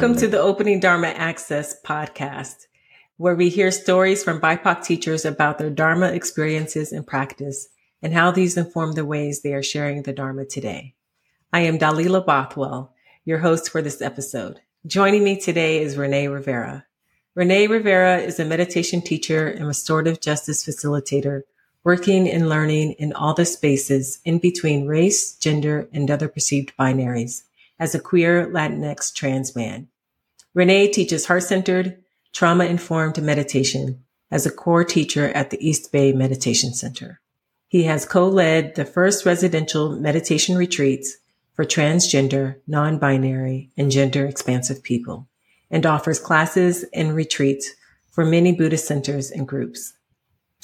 Welcome to the Opening Dharma Access podcast, where we hear stories from BIPOC teachers about their Dharma experiences and practice and how these inform the ways they are sharing the Dharma today. I am Dalila Bothwell, your host for this episode. Joining me today is René Rivera. René Rivera is a meditation teacher and restorative justice facilitator working and learning in all the spaces in between race, gender, and other perceived binaries as a queer Latinx trans man. René teaches heart-centered, trauma-informed meditation as a core teacher at the East Bay Meditation Center. He has co-led the first residential meditation retreats for transgender, non-binary, and gender expansive people and offers classes and retreats for many Buddhist centers and groups.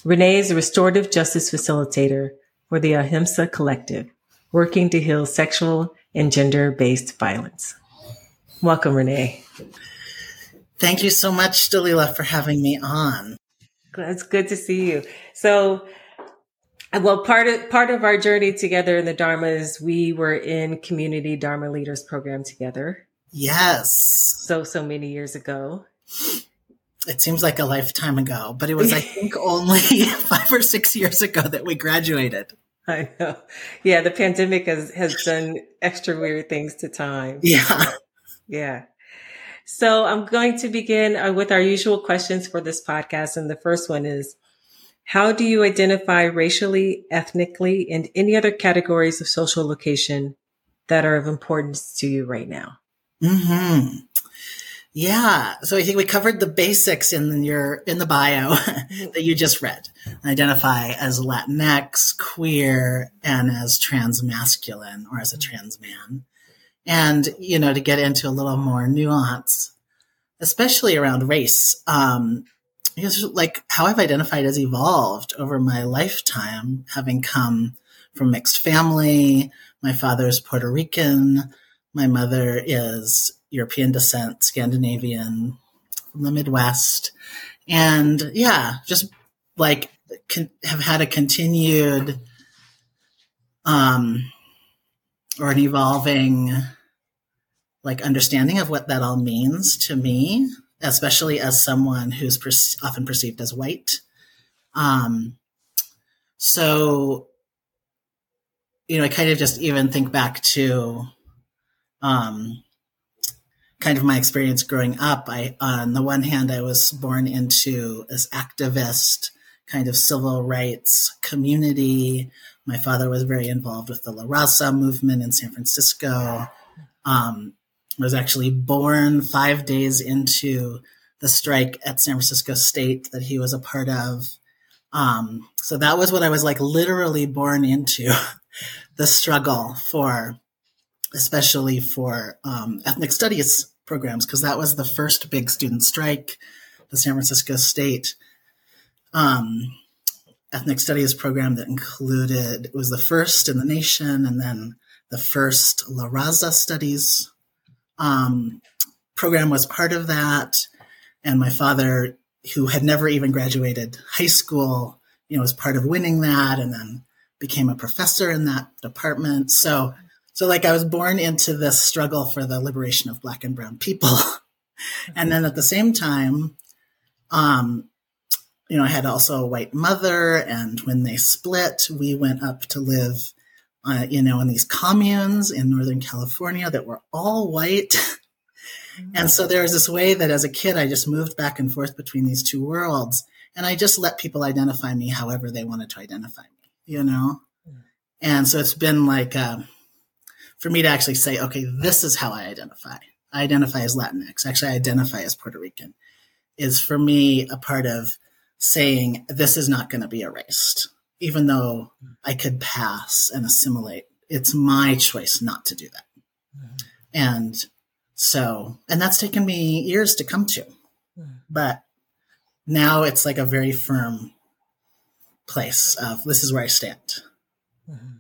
René is a restorative justice facilitator for the Ahimsa Collective, working to heal sexual and gender based violence. Welcome, René. Thank you so much, Dalila, for having me on. It's good to see you. So, well, part of part of our journey together in the Dharma is we were in community Dharma leaders program together. Yes. So so many years ago. It seems like a lifetime ago, but it was I think only five or six years ago that we graduated. I know. Yeah, the pandemic has, has done extra weird things to time. Yeah. Yeah. So I'm going to begin uh, with our usual questions for this podcast. And the first one is, how do you identify racially, ethnically, and any other categories of social location that are of importance to you right now? Hmm. Yeah. So I think we covered the basics in your in the bio that you just read. Identify as Latinx, queer, and as trans masculine or as a trans man. And, you know, to get into a little more nuance, especially around race, um, because like how I've identified has evolved over my lifetime, having come from mixed family. My father is Puerto Rican. My mother is European descent, Scandinavian, from the Midwest. And yeah, just like con- have had a continued um, or an evolving like understanding of what that all means to me, especially as someone who's per- often perceived as white. Um, so, you know, I kind of just even think back to um, kind of my experience growing up. I, on the one hand, I was born into this activist kind of civil rights community. My father was very involved with the La Raza movement in San Francisco. Um, was actually born five days into the strike at San Francisco State that he was a part of. Um, so that was what I was like literally born into the struggle for, especially for um, ethnic studies programs, because that was the first big student strike, the San Francisco State um, ethnic studies program that included, it was the first in the nation, and then the first La Raza studies um, program was part of that. And my father, who had never even graduated high school, you know, was part of winning that and then became a professor in that department. So, so like I was born into this struggle for the liberation of black and brown people. and then at the same time, um, you know, I had also a white mother. And when they split, we went up to live uh, you know, in these communes in Northern California that were all white. Mm-hmm. And so there was this way that as a kid, I just moved back and forth between these two worlds. And I just let people identify me however they wanted to identify me, you know? Mm-hmm. And so it's been like, uh, for me to actually say, okay, this is how I identify. I identify as Latinx. Actually, I identify as Puerto Rican is for me a part of saying this is not going to be erased even though I could pass and assimilate, it's my choice not to do that. Mm-hmm. And so, and that's taken me years to come to. Mm-hmm. But now it's like a very firm place of this is where I stand. Mm-hmm.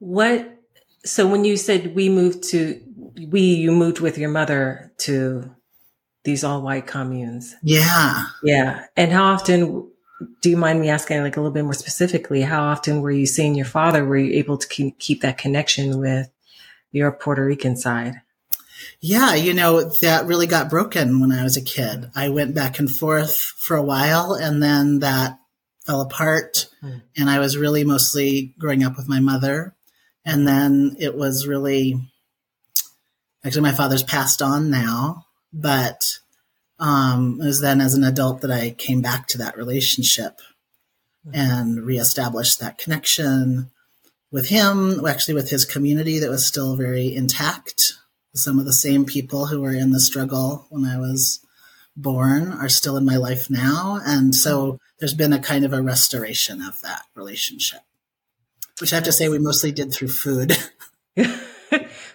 What, so when you said we moved to, we, you moved with your mother to these all white communes. Yeah. Yeah. And how often do you mind me asking like a little bit more specifically how often were you seeing your father were you able to keep, keep that connection with your puerto rican side Yeah, you know, that really got broken when I was a kid. I went back and forth for a while and then that fell apart. Mm. And I was really mostly growing up with my mother. And then it was really, actually, my father's passed on now, but um, it was then as an adult that I came back to that relationship mm. and reestablished that connection with him, actually, with his community that was still very intact some of the same people who were in the struggle when I was born are still in my life now. And so there's been a kind of a restoration of that relationship, which I have to say we mostly did through food.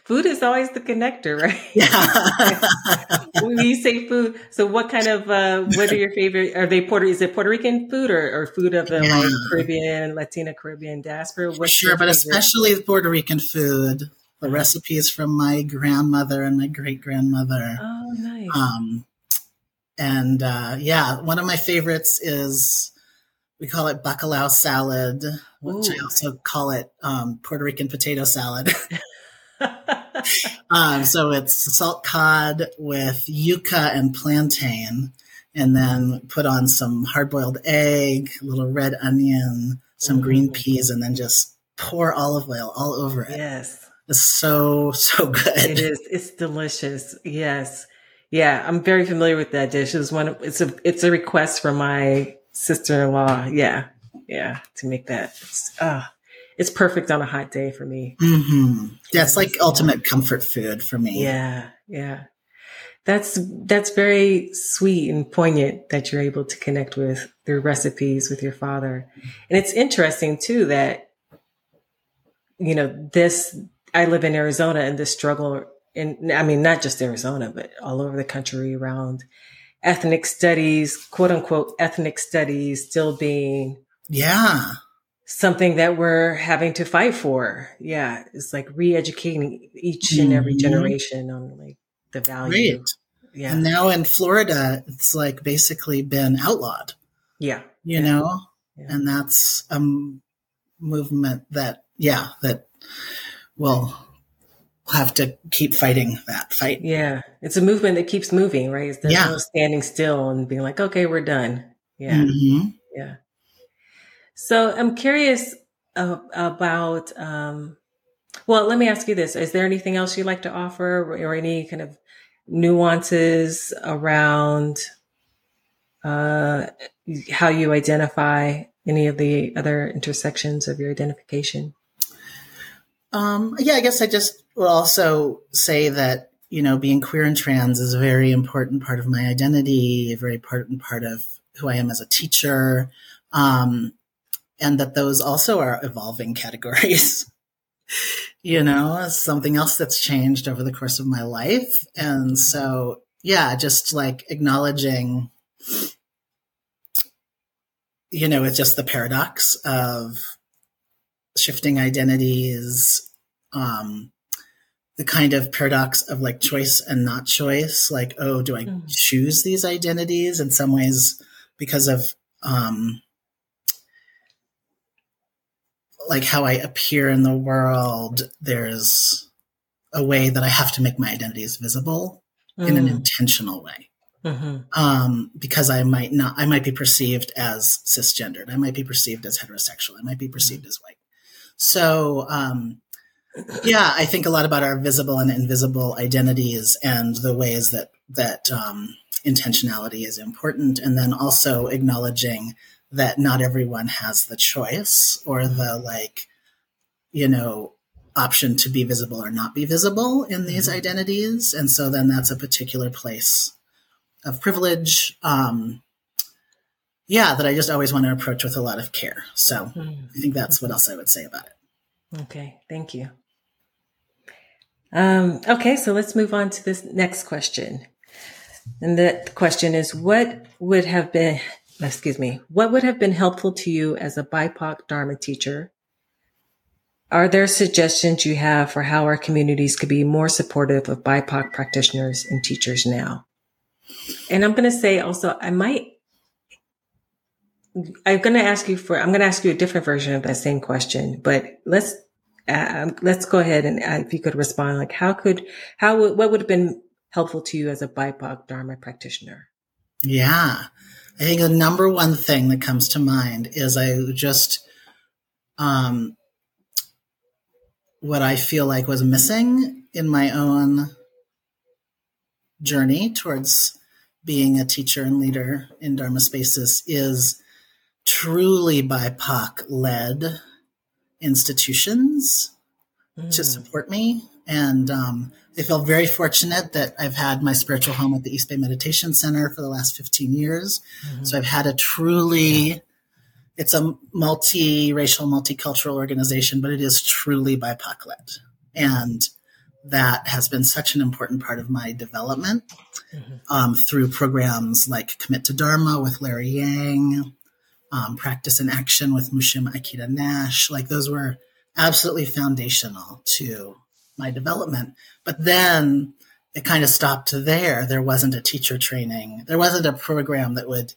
food is always the connector, right? Yeah. when you say food, so what kind of, uh, what are your favorite, are they Puerto, is it Puerto Rican food or, or food of the yeah. like Caribbean, Latina Caribbean diaspora? What's sure, but especially Puerto Rican food the recipes from my grandmother and my great grandmother. Oh, nice. Um, and uh, yeah, one of my favorites is we call it bacalao salad, which Ooh. I also call it um, Puerto Rican potato salad. um, so it's salt cod with yuca and plantain, and then put on some hard boiled egg, a little red onion, some green peas, and then just pour olive oil all over it. Yes is so so good. It is. It's delicious. Yes. Yeah, I'm very familiar with that dish. It's one. Of, it's a. It's a request from my sister-in-law. Yeah, yeah, to make that. It's, uh, it's perfect on a hot day for me. Mm-hmm. Yeah, it's like ultimate comfort food for me. Yeah, yeah. That's that's very sweet and poignant that you're able to connect with through recipes with your father, and it's interesting too that you know this I live in Arizona and the struggle in, I mean, not just Arizona, but all over the country around ethnic studies, quote unquote, ethnic studies still being. Yeah. Something that we're having to fight for. Yeah. It's like re educating each and every mm-hmm. generation on like the value. Right. Yeah. And now in Florida, it's like basically been outlawed. Yeah. You yeah. know? Yeah. And that's a movement that, yeah, that we'll have to keep fighting that fight. Yeah. It's a movement that keeps moving, right? There's yeah. no standing still and being like, okay, we're done. Yeah. Mm-hmm. Yeah. So I'm curious about, um, well, let me ask you this. Is there anything else you'd like to offer or any kind of nuances around uh, how you identify any of the other intersections of your identification? Um, yeah, I guess I just will also say that, you know, being queer and trans is a very important part of my identity, a very important part of who I am as a teacher. Um, and that those also are evolving categories. you know, something else that's changed over the course of my life. And so, yeah, just like acknowledging, you know, it's just the paradox of shifting identities, um, the kind of paradox of like choice and not choice. Like, oh, do I mm. choose these identities in some ways because of um, like how I appear in the world? There's a way that I have to make my identities visible mm. in an mm. intentional way. Mm-hmm. Um, because I might not, I might be perceived as cisgendered. I might be perceived as heterosexual. I might be perceived as white. So, um, yeah, I think a lot about our visible and invisible identities and the ways that that um, intentionality is important, and then also acknowledging that not everyone has the choice or the like, you know, option to be visible or not be visible in these mm-hmm. identities, and so then that's a particular place of privilege. Um, yeah, that I just always want to approach with a lot of care. So mm-hmm. I think that's what else I would say about it. Okay, thank you. Um, okay, so let's move on to this next question. And the question is what would have been, excuse me, what would have been helpful to you as a BIPOC Dharma teacher? Are there suggestions you have for how our communities could be more supportive of BIPOC practitioners and teachers now? And I'm going to say also, I might I'm going to ask you for, I'm going to ask you a different version of that same question, but let's um, let's go ahead and uh, if you could respond, like how could, how, what would have been helpful to you as a BIPOC Dharma practitioner? Yeah. I think the number one thing that comes to mind is I just, um, what I feel like was missing in my own journey towards being a teacher and leader in Dharma spaces is truly BIPOC led institutions mm. to support me. And um, I feel very fortunate that I've had my spiritual home at the East Bay Meditation Center for the last 15 years. Mm-hmm. So I've had a truly, it's a multi-racial, multicultural organization, but it is truly BIPOC led. And that has been such an important part of my development mm-hmm. um, through programs like Commit to Dharma with Larry Yang, um, Practice in Action with Mushim Ikeda Nash. Like those were absolutely foundational to my development. But then it kind of stopped there. There wasn't a teacher training. There wasn't a program that would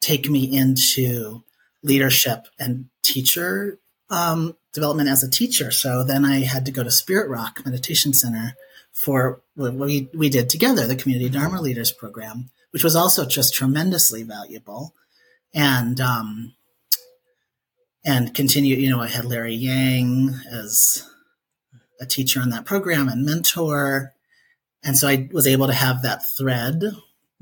take me into leadership and teacher um, development as a teacher. So then I had to go to Spirit Rock Meditation Center for what we, we did together, the Community Dharma Leaders Program, which was also just tremendously valuable. And, um, and continue, you know, I had Larry Yang as a teacher on that program and mentor. And so I was able to have that thread.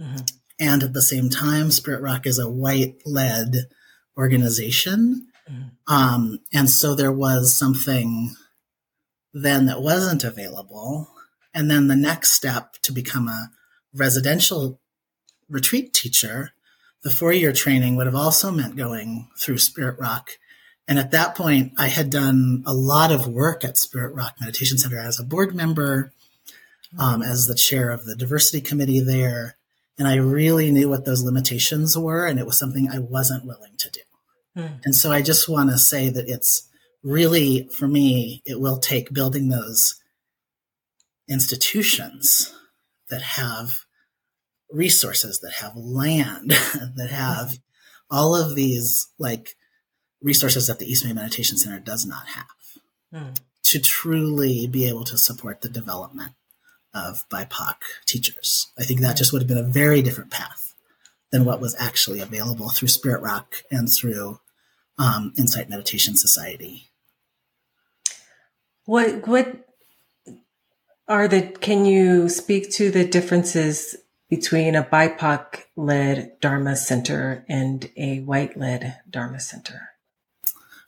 Mm-hmm. And at the same time, Spirit Rock is a white led organization. Mm-hmm. Um, and so there was something then that wasn't available. And then the next step to become a residential retreat teacher, the four year training would have also meant going through Spirit Rock. And at that point, I had done a lot of work at Spirit Rock Meditation Center as a board member, um, as the chair of the diversity committee there. And I really knew what those limitations were, and it was something I wasn't willing to do. Mm. And so I just want to say that it's really, for me, it will take building those institutions that have resources, that have land, that have all of these like resources that the East Bay Meditation Center does not have mm. to truly be able to support the development of BIPOC teachers. I think that just would have been a very different path than what was actually available through Spirit Rock and through um, Insight Meditation Society. What what are the? Can you speak to the differences between a BIPOC led Dharma center and a white led Dharma center?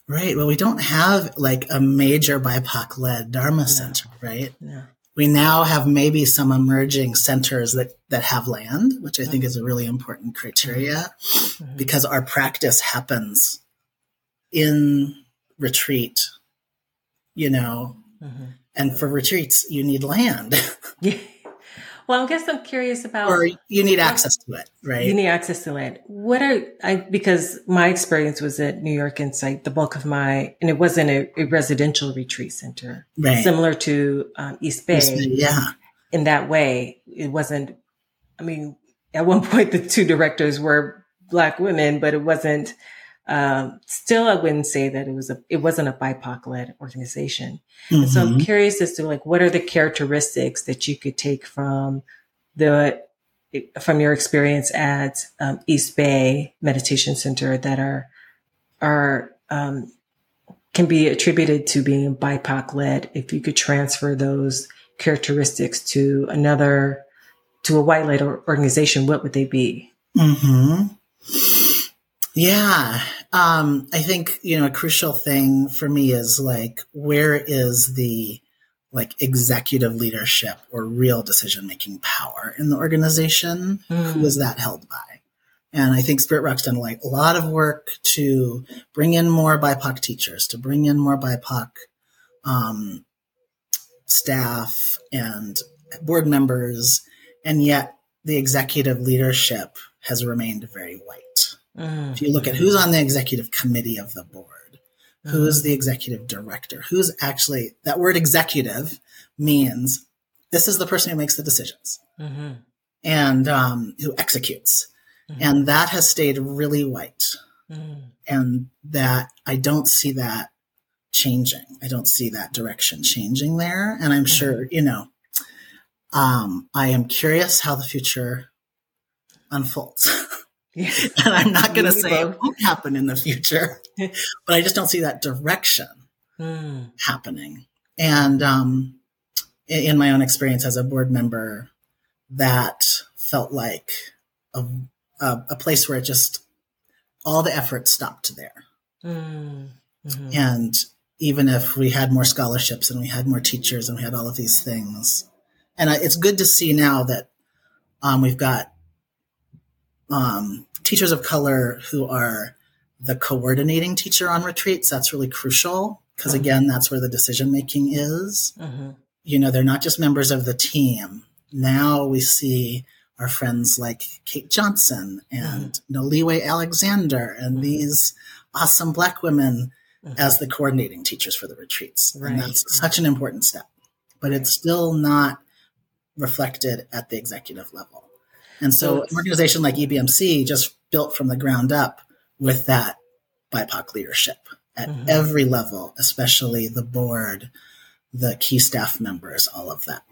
Right. Well, we don't have like a major BIPOC led Dharma no. center, right? No. We now have maybe some emerging centers that, that have land, which I think is a really important criteria mm-hmm. because our practice happens in retreat, you know, mm-hmm. and for retreats, you need land. Well, I guess I'm curious about, or you need access to it, right? You need access to land. What are I? Because my experience was at New York Insight. The bulk of my, and it wasn't a, a residential retreat center, right? Similar to um, East Bay, East Bay, yeah. In that way, it wasn't. I mean, at one point, the two directors were black women, but it wasn't um, still, I wouldn't say that it was a, it wasn't a BIPOC led organization. Mm-hmm. so I'm mm-hmm. curious as to like, what are the characteristics that you could take from the, from your experience at um, East Bay Meditation Center that are, are, um, can be attributed to being BIPOC led. If you could transfer those characteristics to another, to a white led organization, what would they be? Hmm. Yeah. Um, I think, you know, a crucial thing for me is like, where is the like executive leadership or real decision making power in the organization? Mm. Who is that held by? And I think Spirit Rock's done like a lot of work to bring in more BIPOC teachers, to bring in more BIPOC um, staff and board members, and yet the executive leadership has remained very white. Mm. If you look at who's on the executive committee of the board, who's the executive director, who's actually that word executive means this is the person who makes the decisions mm-hmm. and um, who executes. Mm-hmm. And that has stayed really white. Mm. And that I don't see that changing. I don't see that direction changing there. And I'm mm-hmm. sure, you know, um, I am curious how the future unfolds. and I'm not going to say it won't happen in the future, but I just don't see that direction mm. happening. And um, in my own experience as a board member, that felt like a, a, a place where it just all the effort stopped there. Mm. Mm-hmm. And even if we had more scholarships and we had more teachers and we had all of these things, and it's good to see now that um, we've got um, teachers of color who are the coordinating teacher on retreats. That's really crucial because, mm-hmm. again, that's where the decision making is. Mm-hmm. You know, they're not just members of the team. Now we see our friends like Kate Johnson and mm-hmm. Noliwe Alexander and mm-hmm. these awesome Black women mm-hmm. as the coordinating teachers for the retreats. Right. And that's such an important step. But it's still not reflected at the executive level. And so, an organization like EBMC just built from the ground up with that BIPOC leadership at mm-hmm. every level, especially the board, the key staff members, all of that.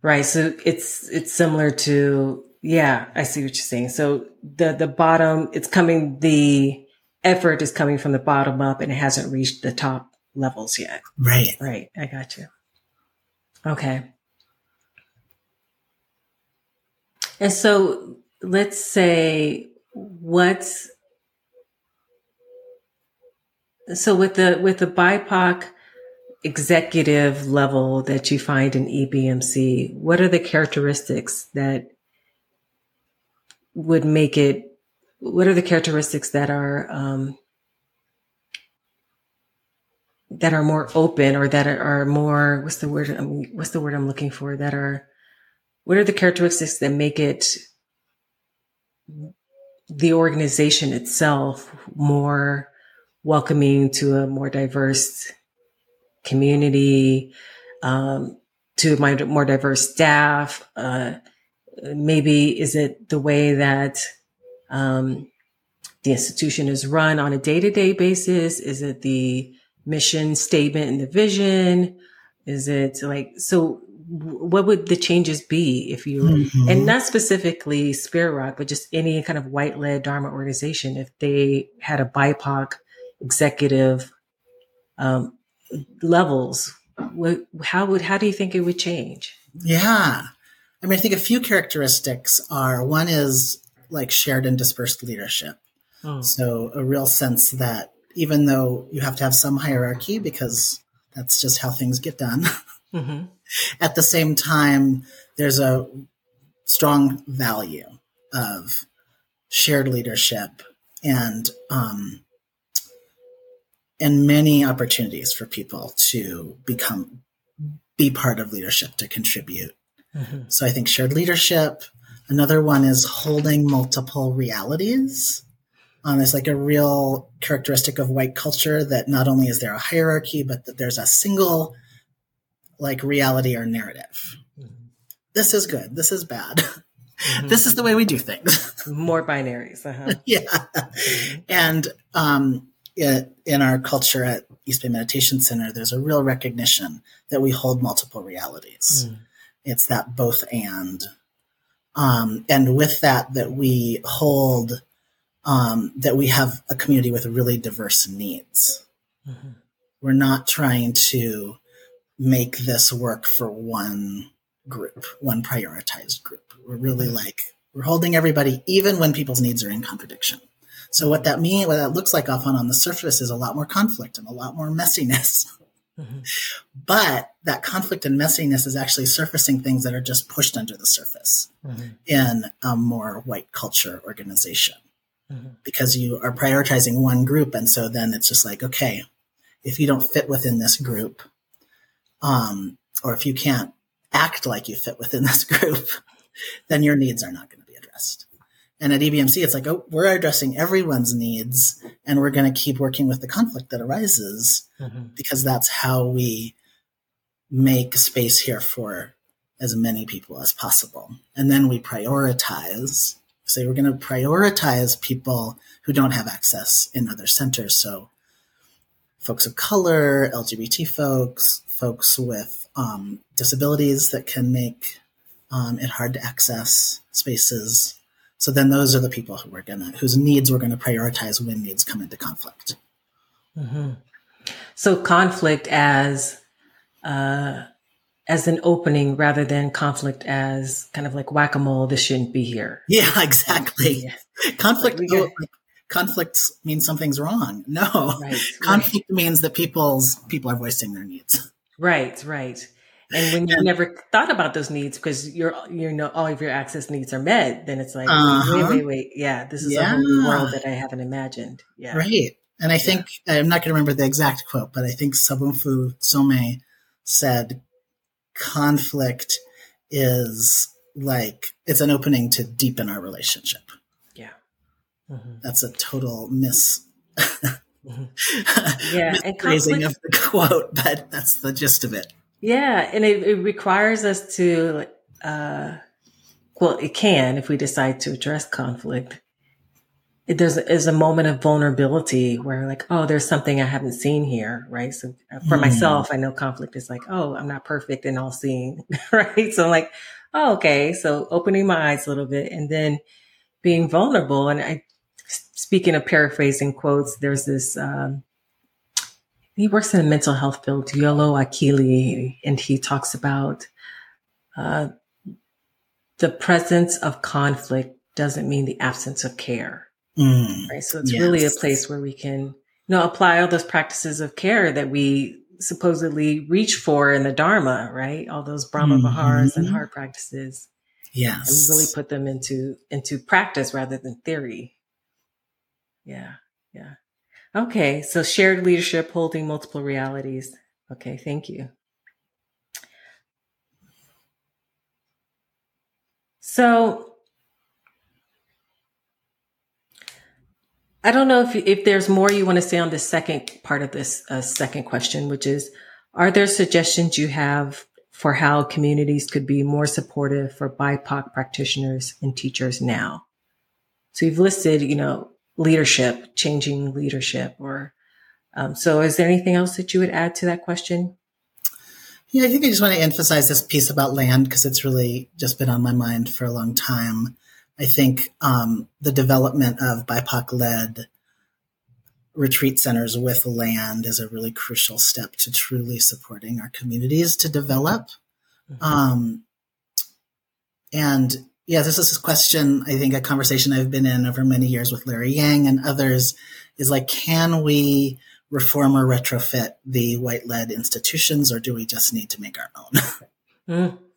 Right. So it's it's similar to yeah, I see what you're saying. So the the bottom, it's coming the effort is coming from the bottom up and it hasn't reached the top levels yet. Right. Right. I got you. Okay. And so let's say what's so with the with the BIPOC executive level that you find in EBMC, what are the characteristics that would make it what are the characteristics that are um, that are more open or that are more what's the word I mean, what's the word I'm looking for that are what are the characteristics that make it the organization itself more welcoming to a more diverse community um, to my more diverse staff uh, maybe is it the way that um, the institution is run on a day-to-day basis? Is it the mission statement and the vision? Is it like, so what would the changes be if you, mm-hmm. and not specifically Spirit Rock, but just any kind of white led Dharma organization, if they had a BIPOC executive um, levels, what, how would, how do you think it would change? Yeah. I mean, I think a few characteristics are one is like shared and dispersed leadership. Oh. So a real sense that even though you have to have some hierarchy because that's just how things get done, mm-hmm. At the same time, there's a strong value of shared leadership and um, and many opportunities for people to become be part of leadership to contribute. Mm-hmm. So I think shared leadership, Another one is holding multiple realities. Um, it's like a real characteristic of white culture that not only is there a hierarchy, but that there's a single like reality or narrative. Mm-hmm. This is good. This is bad. Mm-hmm. this is the way we do things. More binaries. Uh-huh. yeah. Mm-hmm. And um, it, in our culture at East Bay Meditation Center, there's a real recognition that we hold multiple realities. Mm. It's that both and um, and with that, that we hold um, that we have a community with really diverse needs. Mm-hmm. We're not trying to make this work for one group, one prioritized group. We're really mm-hmm. like we're holding everybody, even when people's needs are in contradiction. So what that means, what that looks like often on the surface, is a lot more conflict and a lot more messiness. Mm-hmm. But that conflict and messiness is actually surfacing things that are just pushed under the surface mm-hmm. in a more white culture organization mm-hmm. because you are prioritizing one group. And so then it's just like, okay, if you don't fit within this group, um, or if you can't act like you fit within this group, then your needs are not going to be addressed. And at EBMC, it's like, oh, we're addressing everyone's needs and we're going to keep working with the conflict that arises mm-hmm. because that's how we make space here for as many people as possible. And then we prioritize, say we're going to prioritize people who don't have access in other centers. So folks of color, LGBT folks, folks with um, disabilities that can make um, it hard to access spaces. So then those are the people who we're gonna whose needs we're gonna prioritize when needs come into conflict. Mm-hmm. So conflict as uh, as an opening rather than conflict as kind of like whack a mole. This shouldn't be here. Yeah, exactly. Yeah. Conflict. Like oh, conflicts means something's wrong. No, right, conflict right. means that people's people are voicing their needs. Right, right. And when you never thought about those needs because you're you know all of your access needs are met, then it's like uh-huh. wait, wait, wait, yeah, this is yeah. a whole new world that I haven't imagined. Yeah, right. And I think yeah. I'm not going to remember the exact quote, but I think Sobonfu Somé said, "Conflict is like it's an opening to deepen our relationship." Yeah, mm-hmm. that's a total miss. Yeah, and conflict- of the quote, but that's the gist of it. Yeah, and it, it requires us to, uh, well, it can if we decide to address conflict. It, there's is a moment of vulnerability where, like, oh, there's something I haven't seen here, right? So uh, for mm. myself, I know conflict is like, oh, I'm not perfect and all seeing, right? So I'm like, oh, okay. So opening my eyes a little bit and then being vulnerable. And I, speaking of paraphrasing quotes, there's this um, he works in the mental health field, Yolo Akili, and he talks about uh, the presence of conflict doesn't mean the absence of care. Mm, right. So it's yes. really a place where we can, you know, apply all those practices of care that we supposedly reach for in the Dharma, right? All those Brahma mm-hmm. Viharas and heart practices. Yes. And really put them into into practice rather than theory. Yeah. Yeah. Okay, so shared leadership holding multiple realities. Okay, thank you. So I don't know if if there's more you want to say on the second part of this uh, second question, which is, are there suggestions you have for how communities could be more supportive for BIPOC practitioners and teachers now? So you've listed, you know, leadership, changing leadership, or um, so. Is there anything else that you would add to that question? Yeah, I think I just want to emphasize this piece about land because it's really just been on my mind for a long time. I think um, the development of BIPOC led retreat centers with land is a really crucial step to truly supporting our communities to develop. Mm-hmm. Um, and yeah, this is a question, I think a conversation I've been in over many years with Larry Yang and others is like, can we reform or retrofit the white led institutions or do we just need to make our own? Mm.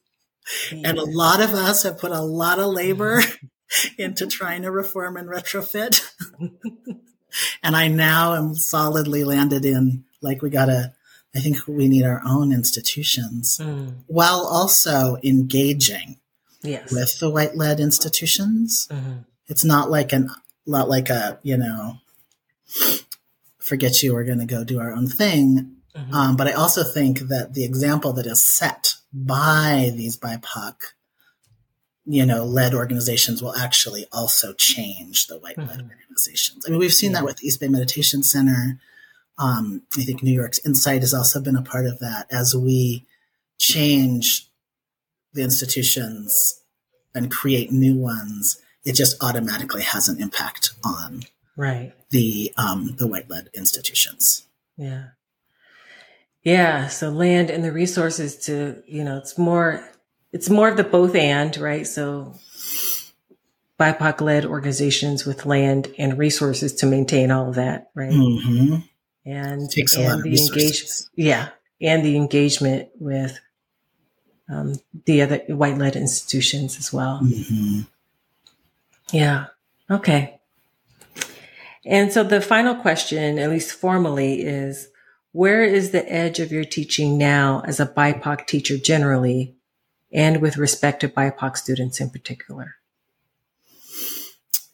Yeah. And a lot of us have put a lot of labor into trying to reform and retrofit. and I now am solidly landed in like, we gotta, I think we need our own institutions mm. while also engaging yes. with the white led institutions. Mm-hmm. It's not like an not like a you know forget you we're going to go do our own thing. Mm-hmm. Um, but I also think that the example that is set by these BIPOC, you know, led organizations will actually also change the white led mm-hmm. organizations. I mean, we've seen yeah. that with East Bay Meditation Center. Um, I think New York's Insight has also been a part of that as we change the institutions and create new ones, it just automatically has an impact on right the um, the white led institutions. Yeah, yeah. So land and the resources to you know it's more it's more of the both and right. So BIPOC led organizations with land and resources to maintain all of that, right? Mm-hmm. And, Takes and the engagement, yeah, and the engagement with um, the other white led institutions as well. Mm-hmm. Yeah. Okay. And so the final question, at least formally, is where is the edge of your teaching now as a BIPOC teacher generally, and with respect to BIPOC students in particular?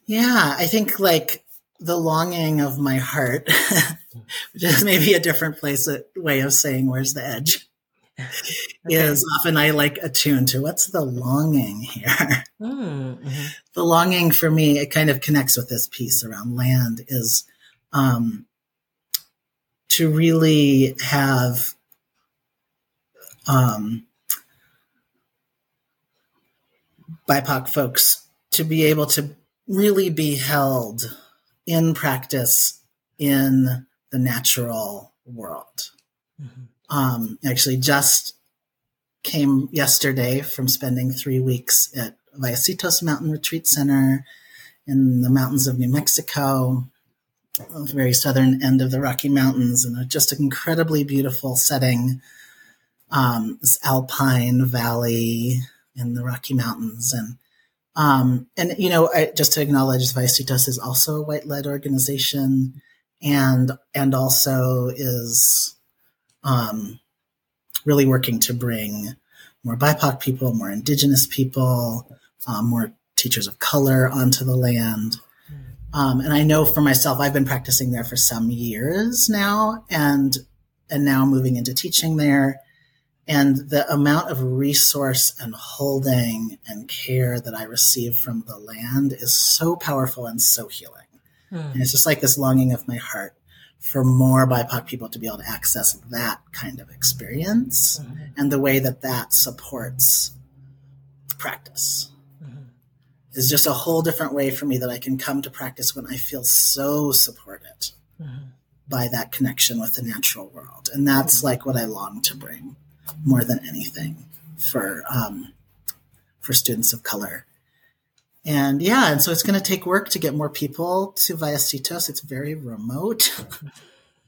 Yeah, I think like the longing of my heart, which is maybe a different place, a way of saying where's the edge. okay. is often I like attune to what's the longing here. Mm-hmm. The longing for me, it kind of connects with this piece around land is um, to really have um, BIPOC folks to be able to really be held in practice in the natural world. Mm-hmm. Um, actually, just came yesterday from spending three weeks at Vallecitos Mountain Retreat Center in the mountains of New Mexico, the very southern end of the Rocky Mountains, and just an incredibly beautiful setting. Um, this alpine valley in the Rocky Mountains, and um, and you know, I, just to acknowledge, Vallecitos is also a white-led organization, and and also is um, really working to bring more BIPOC people, more Indigenous people, um, more teachers of color onto the land. Um, and I know for myself, I've been practicing there for some years now, and and now moving into teaching there. And the amount of resource and holding and care that I receive from the land is so powerful and so healing. Mm. And it's just like this longing of my heart for more BIPOC people to be able to access that kind of experience mm-hmm. and the way that that supports practice mm-hmm. is just a whole different way for me that I can come to practice when I feel so supported mm-hmm. by that connection with the natural world. And that's mm-hmm. like what I long to bring more than anything for um, for students of color and yeah, and so it's going to take work to get more people to Vallecitos. It's very remote.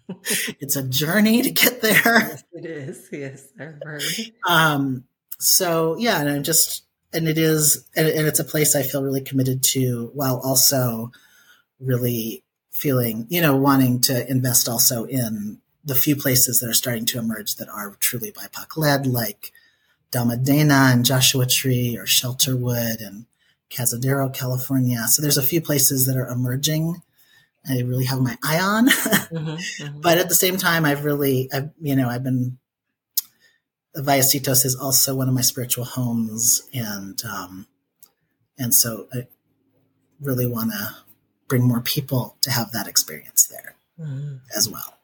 it's a journey to get there. Yes, it is. Yes, I've heard. Um, so yeah, and I'm just, and it is, and, and it's a place I feel really committed to, while also really feeling, you know, wanting to invest also in the few places that are starting to emerge that are truly BIPOC led, like Dhamma Dena and Joshua Tree or Shelterwood and Cazadero, California. So there's a few places that are emerging. I really have my eye on, mm-hmm, mm-hmm. but at the same time, I've really, I've, you know, I've been. The Vallecitos is also one of my spiritual homes, and um, and so I really want to bring more people to have that experience there mm-hmm. as well.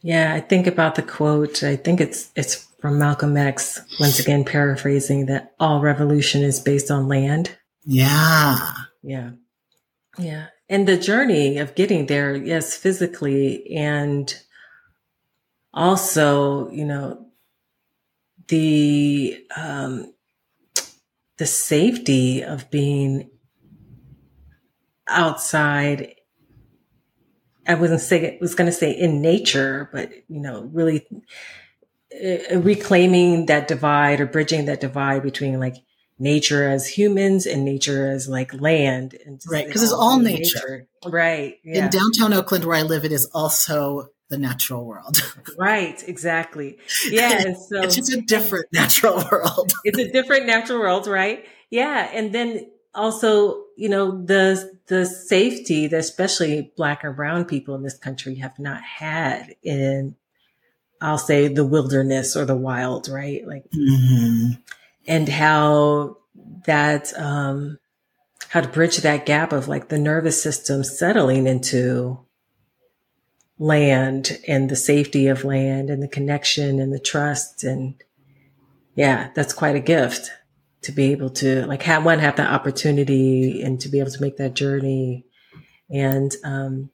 Yeah, I think about the quote. I think it's it's from Malcolm X, once again paraphrasing that all revolution is based on land. Yeah. Yeah. Yeah. And the journey of getting there, yes, physically and also, you know, the um the safety of being outside I wasn't say it was going to say in nature, but you know, really uh, reclaiming that divide or bridging that divide between like nature as humans and nature as like land and right because it's all nature. nature. right yeah. in downtown oakland where i live it is also the natural world right exactly yeah and so it's just a different natural world it's a different natural world right yeah and then also you know the the safety that especially black or brown people in this country have not had in I'll say the wilderness or the wild, right? Like, mm-hmm. and how that, um, how to bridge that gap of like the nervous system settling into land and the safety of land and the connection and the trust. And yeah, that's quite a gift to be able to like have one, have that opportunity and to be able to make that journey. And, um,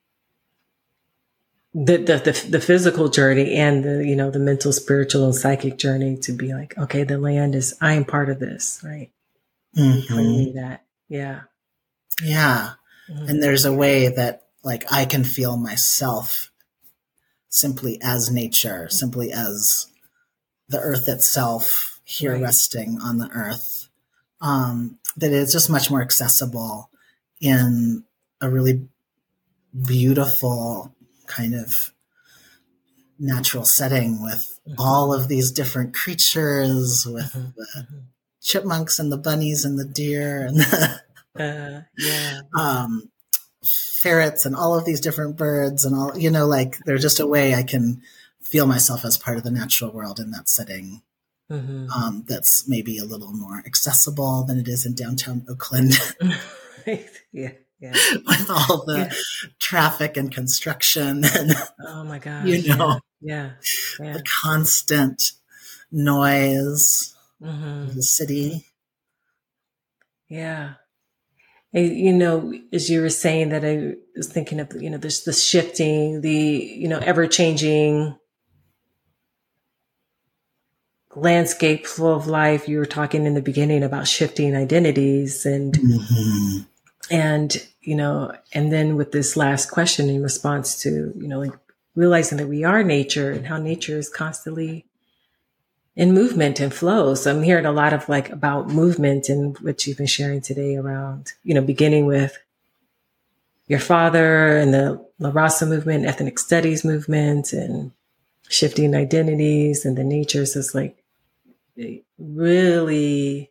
the, the, the the physical journey and the you know the mental spiritual and psychic journey to be like okay the land is i am part of this right mm-hmm. that yeah yeah mm-hmm. and there's a way that like i can feel myself simply as nature simply as the earth itself here right. resting on the earth um that it's just much more accessible in a really beautiful kind of natural setting with mm-hmm. all of these different creatures, with mm-hmm. the mm-hmm. chipmunks and the bunnies and the deer and the uh, yeah. um, ferrets and all of these different birds and all, you know, like there's just a way I can feel myself as part of the natural world in that setting. Mm-hmm. Um, that's maybe a little more accessible than it is in downtown Oakland. yeah. Yeah. with all the yeah. traffic and construction and oh my god you know yeah, yeah. the constant noise mm-hmm. of the city yeah you know as you were saying that i was thinking of you know there's the shifting the you know ever changing landscape flow of life you were talking in the beginning about shifting identities and mm-hmm. And you know and then with this last question in response to you know like realizing that we are nature and how nature is constantly in movement and flow. So i'm hearing a lot of like about movement and what you've been sharing today around you know beginning with your father and the La Raza movement, ethnic studies movement, and shifting identities and the natures. Is like really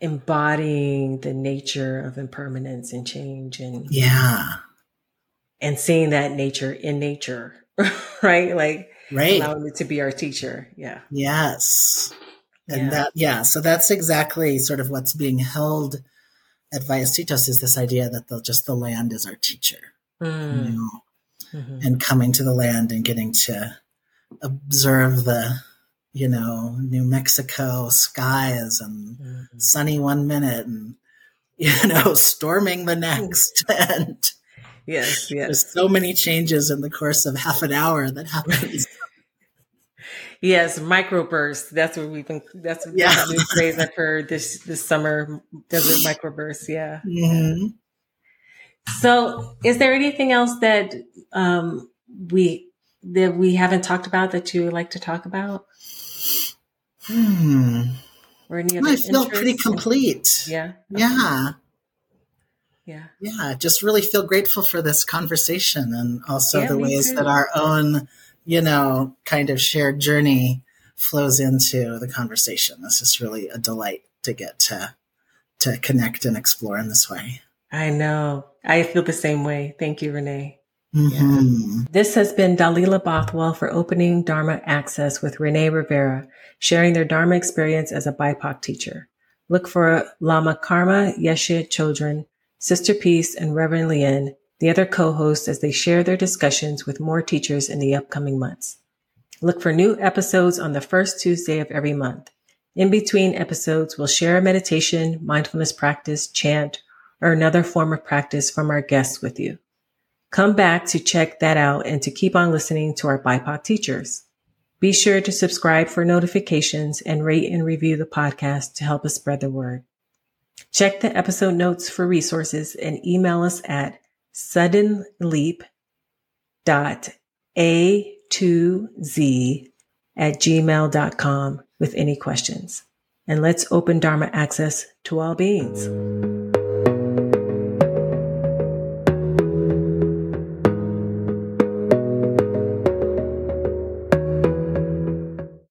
embodying the nature of impermanence and change and yeah and seeing that nature in nature right like right allowing it to be our teacher yeah yes and yeah. that yeah so that's exactly sort of what's being held at Vallecitos is this idea that the, just the land is our teacher mm. you know? mm-hmm. and coming to the land and getting to observe the you know, New Mexico skies and mm-hmm. sunny one minute and, you know, storming the next. and yes, yes. There's so many changes in the course of half an hour that happens. yes, microbursts. That's what we've been, that's, yeah. that's a new phrase I've heard this, this summer, desert microbursts. Yeah. Mm-hmm. So is there anything else that, um, we, that we haven't talked about that you would like to talk about? Hmm. Or any other I feel pretty complete. Yeah. Okay. Yeah. Yeah. Yeah. Just really feel grateful for this conversation and also yeah, the ways too. that our own, you know, kind of shared journey flows into the conversation. This is really a delight to get to to connect and explore in this way. I know. I feel the same way. Thank you, René. Mm-hmm. This has been Dalila Bothwell for opening Dharma Access with René Rivera, sharing their Dharma experience as a BIPOC teacher. Look for Lama Karma Yeshe Chödrön, Sister Peace, and Reverend Lien, the other co-hosts as they share their discussions with more teachers in the upcoming months. Look for new episodes on the first Tuesday of every month. In between episodes, we'll share a meditation, mindfulness practice, chant, or another form of practice from our guests with you. Come back to check that out and to keep on listening to our BIPOC teachers. Be sure to subscribe for notifications and rate and review the podcast to help us spread the word. Check the episode notes for resources and email us at suddenleap.a2z at gmail.com with any questions. And let's open Dharma access to all beings.